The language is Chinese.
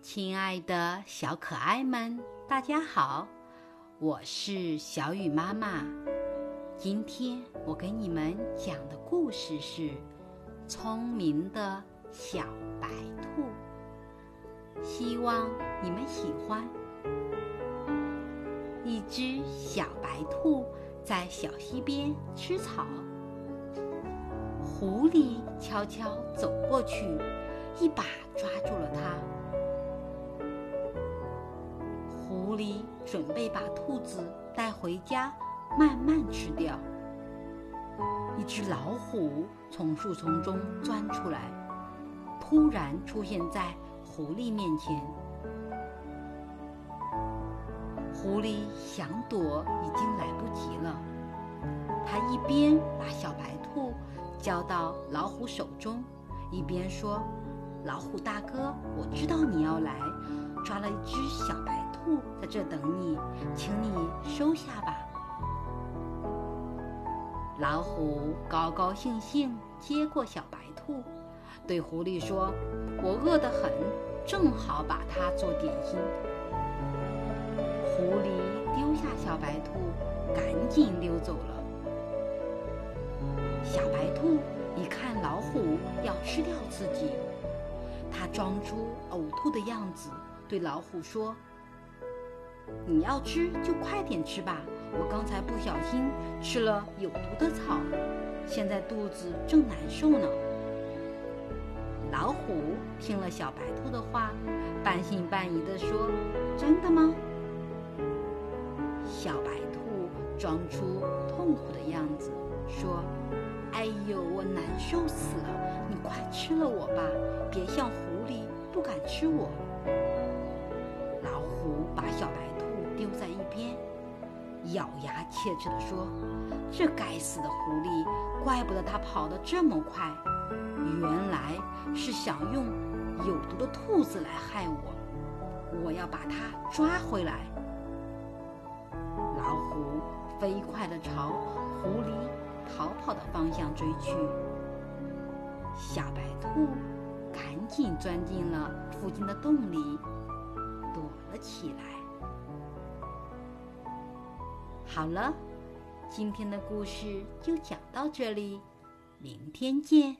亲爱的小可爱们，大家好，我是小雨妈妈。今天我给你们讲的故事是《聪明的小白兔》，希望你们喜欢。一只小白兔在小溪边吃草，狐狸悄悄走过去，一把抓住了它。狐狸准备把兔子带回家，慢慢吃掉。一只老虎从树丛中钻出来，突然出现在狐狸面前。狐狸想躲，已经来不及了。他一边把小白兔交到老虎手中，一边说：“老虎大哥，我知道你要来，抓了一只小白。”在这等你，请你收下吧。老虎高高兴兴接过小白兔，对狐狸说：“我饿得很，正好把它做点心。”狐狸丢下小白兔，赶紧溜走了。小白兔一看老虎要吃掉自己，它装出呕吐的样子，对老虎说。你要吃就快点吃吧，我刚才不小心吃了有毒的草，现在肚子正难受呢。老虎听了小白兔的话，半信半疑地说：“真的吗？”小白兔装出痛苦的样子，说：“哎呦，我难受死了！你快吃了我吧，别像狐狸不敢吃我。”老虎把小白。丢在一边，咬牙切齿地说：“这该死的狐狸，怪不得它跑得这么快，原来是想用有毒的兔子来害我。我要把它抓回来。”老虎飞快地朝狐狸逃跑的方向追去，小白兔赶紧钻进了附近的洞里，躲了起来。好了，今天的故事就讲到这里，明天见。